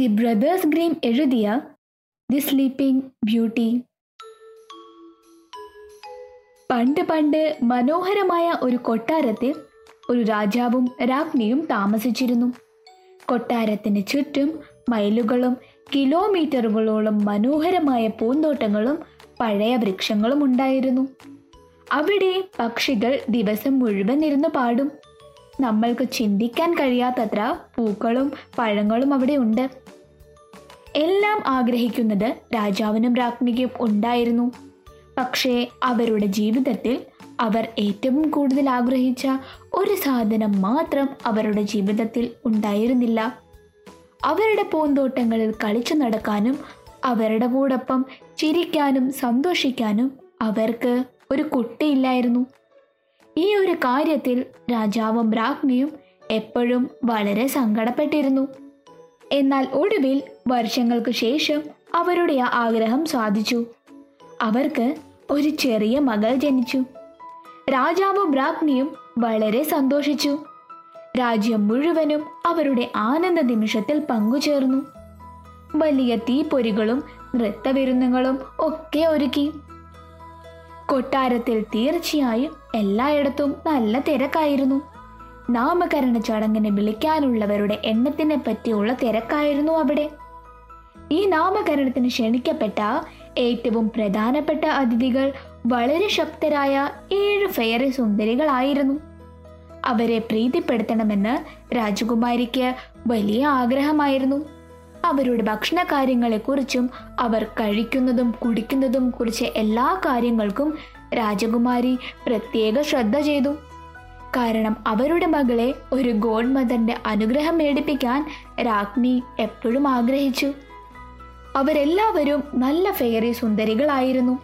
The brothers Grimm എഴുതിയ the Sleeping Beauty പണ്ട് പണ്ട് മനോഹരമായ ഒരു കൊട്ടാരത്തിൽ ഒരു രാജാവും രാജ്ഞിയും താമസിച്ചിരുന്നു. കൊട്ടാരത്തിന് ചുറ്റും മൈലുകളും കിലോമീറ്ററുകളോളം മനോഹരമായ പൂന്തോട്ടങ്ങളും പഴയ വൃക്ഷങ്ങളും ഉണ്ടായിരുന്നു. അവിടെ പക്ഷികൾ ദിവസം മുഴുവൻ ഇരുന്ന് പാടും. നമ്മൾക്ക് ചിന്തിക്കാൻ കഴിയാത്തത്ര പൂക്കളും പഴങ്ങളും അവിടെ ഉണ്ട്. എല്ലാം ആഗ്രഹിക്കുന്നത് രാജാവിനും രാജ്ഞിക്കും ഉണ്ടായിരുന്നു. പക്ഷേ അവരുടെ ജീവിതത്തിൽ അവർ ഏറ്റവും കൂടുതൽ ആഗ്രഹിച്ച ഒരു സാധനം മാത്രം അവരുടെ ജീവിതത്തിൽ ഉണ്ടായിരുന്നില്ല. അവരുടെ പൂന്തോട്ടങ്ങളിൽ കളിച്ചു നടക്കാനും അവരുടെ കൂടൊപ്പം ചിരിക്കാനും സന്തോഷിക്കാനും അവർക്ക് ഒരു കുട്ടിയില്ലായിരുന്നു. ഈ ഒരു കാര്യത്തിൽ രാജാവും രാജ്ഞിയും എപ്പോഴും വളരെ സങ്കടപ്പെട്ടിരുന്നു. എന്നാൽ ഒടുവിൽ വർഷങ്ങൾക്ക് ശേഷം അവരുടെ ആ ആഗ്രഹം സാധിച്ചു. അവർക്ക് ഒരു ചെറിയ മകൾ ജനിച്ചു. രാജാവും രാജ്ഞിയും വളരെ സന്തോഷിച്ചു. രാജ്യം മുഴുവനും അവരുടെ ആനന്ദ നിമിഷത്തിൽ പങ്കുചേർന്നു. വലിയ തീപ്പൊരികളും നൃത്തവിരുന്നുകളും ഒക്കെ ഒരുക്കി. കൊട്ടാരത്തിൽ തീർച്ചയായും എല്ലായിടത്തും നല്ല തിരക്കായിരുന്നു. നാമകരണ ചടങ്ങിന് വിളിക്കാനുള്ളവരുടെ എണ്ണത്തിനെ പറ്റിയുള്ള തിരക്കായിരുന്നു അവിടെ. ഈ നാമകരണത്തിന് ക്ഷണിക്കപ്പെട്ട ഏറ്റവും പ്രധാനപ്പെട്ട അതിഥികൾ വളരെ ശക്തരായ ഏഴ് ഫെയറി സുന്ദരികളായിരുന്നു. അവരെ പ്രീതിപ്പെടുത്തണമെന്ന് രാജകുമാരിക്ക് വലിയ ആഗ്രഹമായിരുന്നു. അവരുടെ ഭക്ഷണ കാര്യങ്ങളെക്കുറിച്ചും അവർ കഴിക്കുന്നതും കുടിക്കുന്നതും കുറിച്ച് എല്ലാ കാര്യങ്ങൾക്കും രാജകുമാരി പ്രത്യേക ശ്രദ്ധ ചെയ്തു. കാരണം അവരുടെ മകളെ ഒരു ഗോഡ് മദറിന്റെ അനുഗ്രഹം മേടിപ്പിക്കാൻ രാജ്ഞി എപ്പോഴും ആഗ്രഹിച്ചു. അവരെല്ലാവരും നല്ല ഫെയറി സുന്ദരികളായിരുന്നു.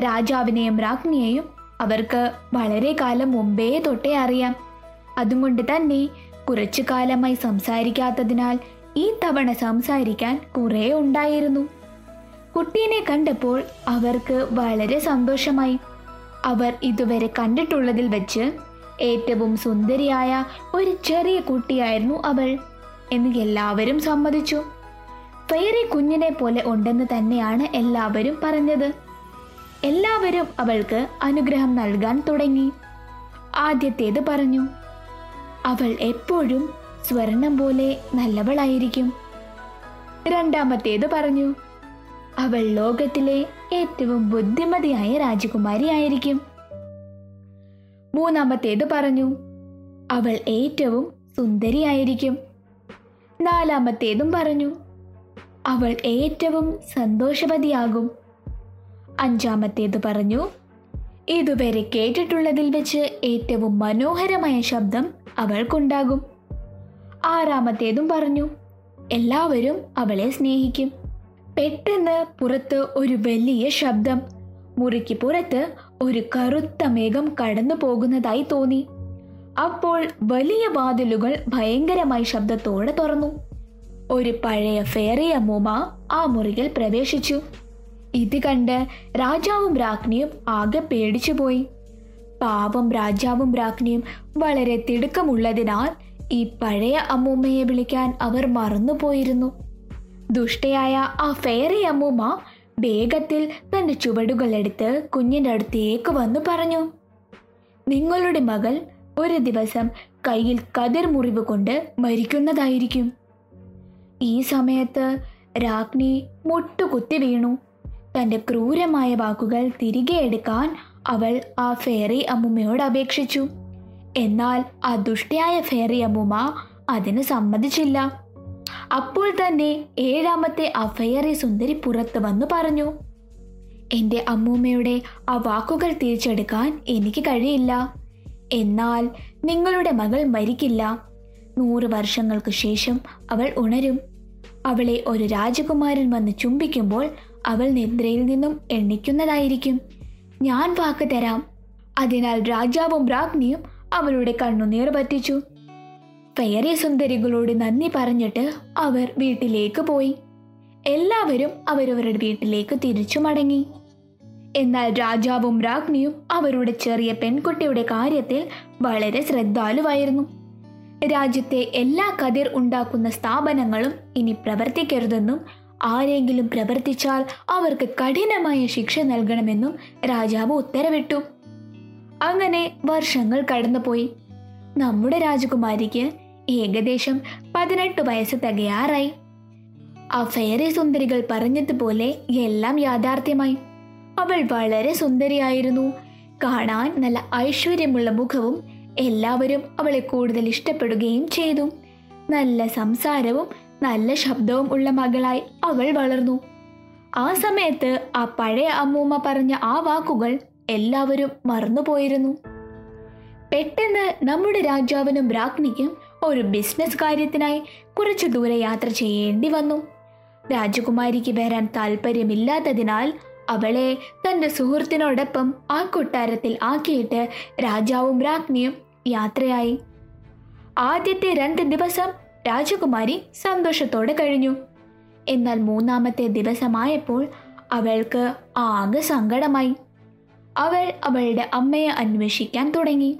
രാജാവിനെയും രാജ്ഞിയെയും അവർക്ക് വളരെ കാലം മുമ്പേ തൊട്ടേ അറിയാം. അതുകൊണ്ട് തന്നെ കുറച്ചു കാലമായി സംസാരിക്കാത്തതിനാൽ ഈ തവണ സംസാരിക്കാൻ കുറേ ഉണ്ടായിരുന്നു. കുട്ടീനെ കണ്ടപ്പോൾ അവർക്ക് വളരെ സന്തോഷമായി. അവർ ഇതുവരെ കണ്ടിട്ടുള്ളതിൽ വെച്ച് ഏറ്റവും സുന്ദരിയായ ഒരു ചെറിയ കുട്ടിയായിരുന്നു അവൾ എന്ന് എല്ലാവരും സമ്മതിച്ചു. ഫെയറി കുഞ്ഞിനെ പോലെ ഉണ്ടെന്ന് തന്നെയാണ് എല്ലാവരും പറഞ്ഞത്. എല്ലാവരും അവൾക്ക് അനുഗ്രഹം നൽകാൻ തുടങ്ങി. ആദ്യത്തേത് പറഞ്ഞു അവൾ എപ്പോഴും സ്വർണം പോലെ നല്ലവളായിരിക്കും. രണ്ടാമത്തേത് പറഞ്ഞു അവൾ ലോകത്തിലെ ഏറ്റവും ബുദ്ധിമതിയായ രാജകുമാരി ആയിരിക്കും മൂന്നാമത്തേത് പറഞ്ഞു അവൾ ഏറ്റവും സുന്ദരിയായിരിക്കും. നാലാമത്തേതും പറഞ്ഞു അവൾ ഏറ്റവും സന്തോഷവതിയാകും. അഞ്ചാമത്തേത് പറഞ്ഞു ഇതുവരെ കേട്ടിട്ടുള്ളതിൽ വെച്ച് ഏറ്റവും മനോഹരമായ ശബ്ദം അവൾക്കുണ്ടാകും. ആറാമത്തേതും പറഞ്ഞു എല്ലാവരും അവളെ സ്നേഹിക്കും. പെട്ടെന്ന് പുറത്ത് ഒരു വലിയ ശബ്ദം. മുറിക്ക് പുറത്ത് ഒരു കറുത്ത മേഘം കടന്നു പോകുന്നതായി തോന്നി. അപ്പോൾ വലിയ വാതിലുകൾ ഭയങ്കരമായി ശബ്ദത്തോടെ തുറന്നു. ഒരു പഴയ ഫേറി അമ്മൂമ്മ ആ മുറിയിൽ പ്രവേശിച്ചു. ഇത് കണ്ട് രാജാവും രാജ്ഞിയും ആകെ പേടിച്ചു പോയി. പാവം രാജാവും രാജ്ഞിയും വളരെ തിടുക്കമുള്ളതിനാൽ ഈ പഴയ അമ്മൂമ്മയെ വിളിക്കാൻ അവർ മറന്നുപോയിരുന്നു. ദുഷ്ടയായ ആ ഫെയറി അമ്മൂമ്മ വേഗത്തിൽ തന്റെ ചുവടുകളെടുത്ത് കുഞ്ഞിന്റെ അടുത്തേക്ക് വന്നു പറഞ്ഞു നിങ്ങളുടെ മകൾ ഒരു ദിവസം കയ്യിൽ കതിർ മുറിവ് കൊണ്ട് മരിക്കുന്നതായിരിക്കും. ഈ സമയത്ത് രാജ്ഞി മുട്ടുകുത്തി വീണു. തന്റെ ക്രൂരമായ വാക്കുകൾ തിരികെ എടുക്കാൻ അവൾ ആ ഫെയറി അമ്മുമ്മയോട് അപേക്ഷിച്ചു. എന്നാൽ ആ ദുഷ്ടയായ ഫെയറി അമ്മുമ്മ അതിന് സമ്മതിച്ചില്ല. അപ്പോൾ തന്നെ ഏഴാമത്തെ അഫയറെ സുന്ദരി പുറത്തു വന്നു പറഞ്ഞു എന്റെ അമ്മൂമ്മയുടെ ആ വാക്കുകൾ തിരിച്ചെടുക്കാൻ എനിക്ക് കഴിയില്ല. എന്നാൽ നിങ്ങളുടെ മകൾ മരിക്കില്ല. നൂറ് വർഷങ്ങൾക്ക് ശേഷം അവൾ ഉണരും. അവളെ ഒരു രാജകുമാരൻ വന്ന് ചുംബിക്കുമ്പോൾ അവൾ നിദ്രയിൽ നിന്നും എണ്ണിക്കുന്നതായിരിക്കും. ഞാൻ വാക്ക് തരാം. അതിനാൽ രാജാവും രാജ്ഞിയും അവളുടെ കണ്ണുനീർ പറ്റിച്ചു. ഫെയറി സുന്ദരികളോട് നന്ദി പറഞ്ഞിട്ട് അവർ വീട്ടിലേക്ക് പോയി. എല്ലാവരും അവരവരുടെ വീട്ടിലേക്ക് തിരിച്ചു മടങ്ങി. എന്നാൽ രാജാവും രാജ്ഞിയും അവരുടെ ചെറിയ പെൺകുട്ടിയുടെ കാര്യത്തിൽ വളരെ ശ്രദ്ധാലുവായിരുന്നു. രാജ്യത്തെ എല്ലാ കതിർ ഉണ്ടാക്കുന്ന സ്ഥാപനങ്ങളും ഇനി പ്രവർത്തിക്കരുതെന്നും ആരെങ്കിലും പ്രവർത്തിച്ചാൽ അവർക്ക് കഠിനമായ ശിക്ഷ നൽകണമെന്നും രാജാവ് ഉത്തരവിട്ടു. അങ്ങനെ വർഷങ്ങൾ കടന്നുപോയി. നമ്മുടെ രാജകുമാരിക്ക് ഏകദേശം പതിനെട്ട് വയസ്സ് തികയാറായി. ആ ഫെയറി സുന്ദരികൾ പറഞ്ഞതുപോലെ എല്ലാം യാഥാർത്ഥ്യമായി. അവൾ വളരെ സുന്ദരിയായിരുന്നു. കാണാൻ നല്ല ഐശ്വര്യമുള്ള മുഖവും എല്ലാവരും അവളെ കൂടുതൽ ഇഷ്ടപ്പെടുകയും ചെയ്തു. നല്ല സംസാരവും നല്ല ശബ്ദവും ഉള്ള മകളായി അവൾ വളർന്നു. ആ സമയത്ത് ആ പഴയ അമ്മൂമ്മ പറഞ്ഞ ആ വാക്കുകൾ എല്ലാവരും മറന്നുപോയിരുന്നു. പെട്ടെന്ന് നമ്മുടെ രാജാവിനും രാജ്ഞിക്കും ഒരു ബിസിനസ് കാര്യത്തിനായി കുറച്ചു ദൂരെ യാത്ര ചെയ്യേണ്ടി വന്നു. രാജകുമാരിക്ക് വരാൻ താല്പര്യമില്ലാത്തതിനാൽ അവളെ തന്റെ സുഹൃത്തിനോടൊപ്പം ആ കൊട്ടാരത്തിൽ ആക്കിയിട്ട് രാജാവും രാജ്ഞിയും യാത്രയായി. ആദ്യത്തെ രണ്ട് ദിവസം രാജകുമാരി സന്തോഷത്തോടെ കഴിഞ്ഞു. എന്നാൽ മൂന്നാമത്തെ ദിവസമായപ്പോൾ അവൾക്ക് ആകെ സങ്കടമായി. അവൾ അവളുടെ അമ്മയെ അന്വേഷിക്കാൻ തുടങ്ങി.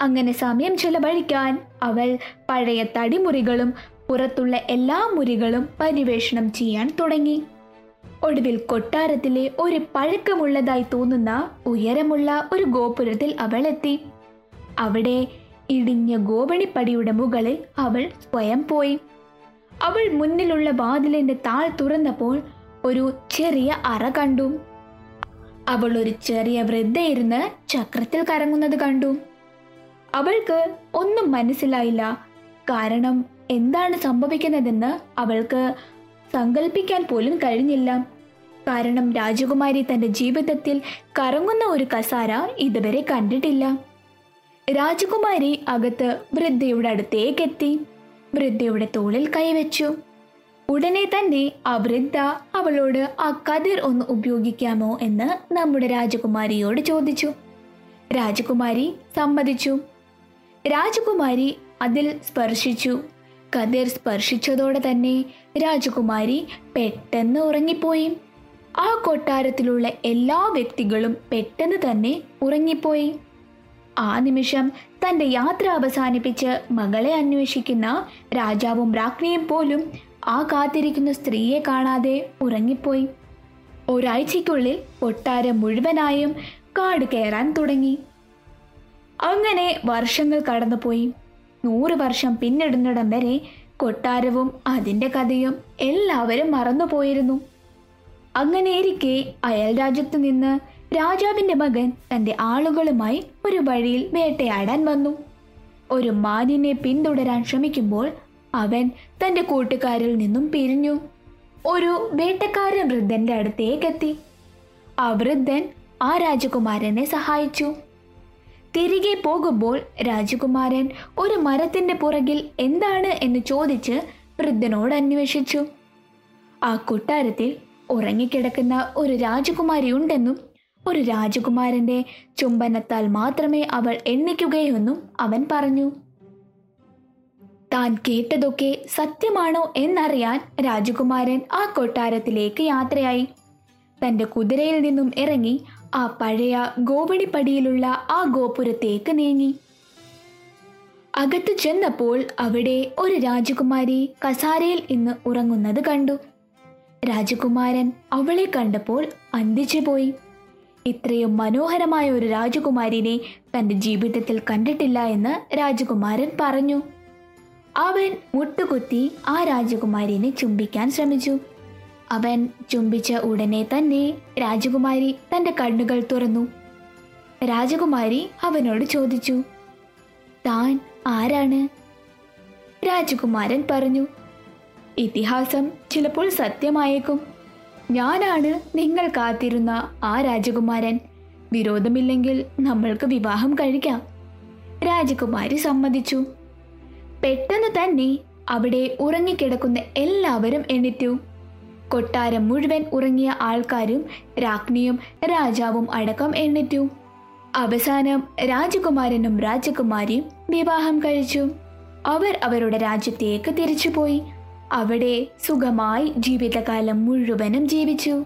അങ്ങനെ സമയം ചെലവഴിക്കാൻ അവൾ പഴയ തടിമുറികളും പുറത്തുള്ള എല്ലാ മുറികളും പര്യവേഷണം ചെയ്യാൻ തുടങ്ങി. ഒടുവിൽ കൊട്ടാരത്തിലെ ഒരു പഴക്കമുള്ളതായി തോന്നുന്ന ഉയരമുള്ള ഒരു ഗോപുരത്തിൽ അവൾ എത്തി. അവിടെ ഇടിഞ്ഞ ഗോപണിപ്പടിയുടെ മുകളിൽ അവൾ സ്വയം പോയി. അവൾ മുന്നിലുള്ള വാതിലിന്റെ താൾ തുറന്നപ്പോൾ ഒരു ചെറിയ അറ കണ്ടു. അവൾ ഒരു ചെറിയ വൃദ്ധയിരുന്ന് ചക്രത്തിൽ കറങ്ങുന്നത് കണ്ടു. അവൾക്ക് ഒന്നും മനസ്സിലായില്ല. കാരണം എന്താണ് സംഭവിക്കുന്നതെന്ന് അവൾക്ക് സങ്കല്പിക്കാൻ പോലും കഴിഞ്ഞില്ല. കാരണം രാജകുമാരി തന്റെ ജീവിതത്തിൽ കറങ്ങുന്ന ഒരു കസാര ഇതുവരെ കണ്ടിട്ടില്ല. രാജകുമാരി അകത്ത് വൃദ്ധയുടെ അടുത്തേക്കെത്തി. വൃദ്ധയുടെ തോളിൽ കൈവച്ചു. ഉടനെ തന്നെ ആ വൃദ്ധ അവളോട് ആ കതിർ ഒന്ന് ഉപയോഗിക്കാമോ? എന്ന് നമ്മുടെ രാജകുമാരിയോട് ചോദിച്ചു. രാജകുമാരി സമ്മതിച്ചു. രാജകുമാരി അതിൽ സ്പർശിച്ചു. കതിർ സ്പർശിച്ചതോടെ തന്നെ രാജകുമാരി പെട്ടെന്ന് ഉറങ്ങിപ്പോയി. ആ കൊട്ടാരത്തിലുള്ള എല്ലാ വ്യക്തികളും പെട്ടെന്ന് തന്നെ ഉറങ്ങിപ്പോയി. ആ നിമിഷം തന്റെ യാത്ര അവസാനിപ്പിച്ച് മകളെ അന്വേഷിക്കുന്ന രാജാവും രാജ്ഞിയും പോലും ആ കാത്തിരിക്കുന്ന സ്ത്രീയെ കാണാതെ ഉറങ്ങിപ്പോയി. ഒരാഴ്ചയ്ക്കുള്ളിൽ കൊട്ടാരം മുഴുവനായും കാട് കയറാൻ തുടങ്ങി. അങ്ങനെ വർഷങ്ങൾ കടന്നുപോയി. നൂറ് വർഷം പിന്നിടുന്നിടം വരെ കൊട്ടാരവും അതിന്റെ കഥയും എല്ലാവരും മറന്നുപോയിരുന്നു. അങ്ങനെയിരിക്കെ അയൽ രാജ്യത്തു നിന്ന് രാജാവിന്റെ മകൻ തന്റെ ആളുകളുമായി ഒരു വഴിയിൽ വേട്ടയാടാൻ വന്നു. ഒരു മാനിനെ പിന്തുടരാൻ ശ്രമിക്കുമ്പോൾ അവൻ തന്റെ കൂട്ടുകാരിൽ നിന്നും പിരിഞ്ഞു. ഒരു വേട്ടക്കാരൻ വൃദ്ധന്റെ അടുത്തേക്കെത്തി. ആ വൃദ്ധൻ ആ രാജകുമാരനെ സഹായിച്ചു. തിരികെ പോകുമ്പോൾ രാജകുമാരൻ ഒരു മരത്തിന്റെ പുറകിൽ എന്താണ് എന്ന് ചോദിച്ച് വൃദ്ധനോട് അന്വേഷിച്ചു. ആ കൊട്ടാരത്തിൽ ഉറങ്ങിക്കിടക്കുന്ന ഒരു രാജകുമാരി ഉണ്ടെന്നും ഒരു രാജകുമാരന്റെ ചുംബനത്താൽ മാത്രമേ അവൾ എണ്ണിക്കുകയെന്നും അവൻ പറഞ്ഞു. താൻ കേട്ടതൊക്കെ സത്യമാണോ എന്നറിയാൻ രാജകുമാരൻ ആ കൊട്ടാരത്തിലേക്ക് യാത്രയായി. തന്റെ കുതിരയിൽ നിന്നും ഇറങ്ങി ആ പഴയ ഗോവണിപ്പടിയിലുള്ള ആ ഗോപുരത്തേക്ക് നീങ്ങി. അകത്ത് ചെന്നപ്പോൾ അവിടെ ഒരു രാജകുമാരി കസാരയിൽ ഇന്ന് ഉറങ്ങുന്നത് കണ്ടു. രാജകുമാരൻ അവളെ കണ്ടപ്പോൾ അന്തിച്ചു പോയി. ഇത്രയും മനോഹരമായ ഒരു രാജകുമാരിനെ തന്റെ ജീവിതത്തിൽ കണ്ടിട്ടില്ല എന്ന് രാജകുമാരൻ പറഞ്ഞു. അവൻ മുട്ടുകുത്തി ആ രാജകുമാരിനെ ചുംബിക്കാൻ ശ്രമിച്ചു. അവൻ ചുംബിച്ച ഉടനെ തന്നെ രാജകുമാരി തന്റെ കണ്ണുകൾ തുറന്നു. രാജകുമാരി അവനോട് ചോദിച്ചു താൻ ആരാണ്? രാജകുമാരൻ പറഞ്ഞു ഇതിഹാസം ചിലപ്പോൾ സത്യമായേക്കും. ഞാനാണ് നിങ്ങൾ കാത്തിരുന്ന ആ രാജകുമാരൻ. വിരോധമില്ലെങ്കിൽ നമ്മൾക്ക് വിവാഹം കഴിക്കാം. രാജകുമാരി സമ്മതിച്ചു. പെട്ടെന്ന് തന്നെ അവിടെ ഉറങ്ങിക്കിടക്കുന്ന എല്ലാവരും എണീറ്റു. കൊട്ടാരം മുഴുവൻ ഉറങ്ങിയ ആൾക്കാരും രാജ്ഞിയും രാജാവും അടക്കം എണ്ണിറ്റു. അവസാനം രാജകുമാരനും രാജകുമാരിയും വിവാഹം കഴിച്ചു. അവർ അവരുടെ രാജ്യത്തേക്ക് തിരിച്ചുപോയി. അവിടെ സുഖമായി ജീവിതകാലം മുഴുവനും ജീവിച്ചു.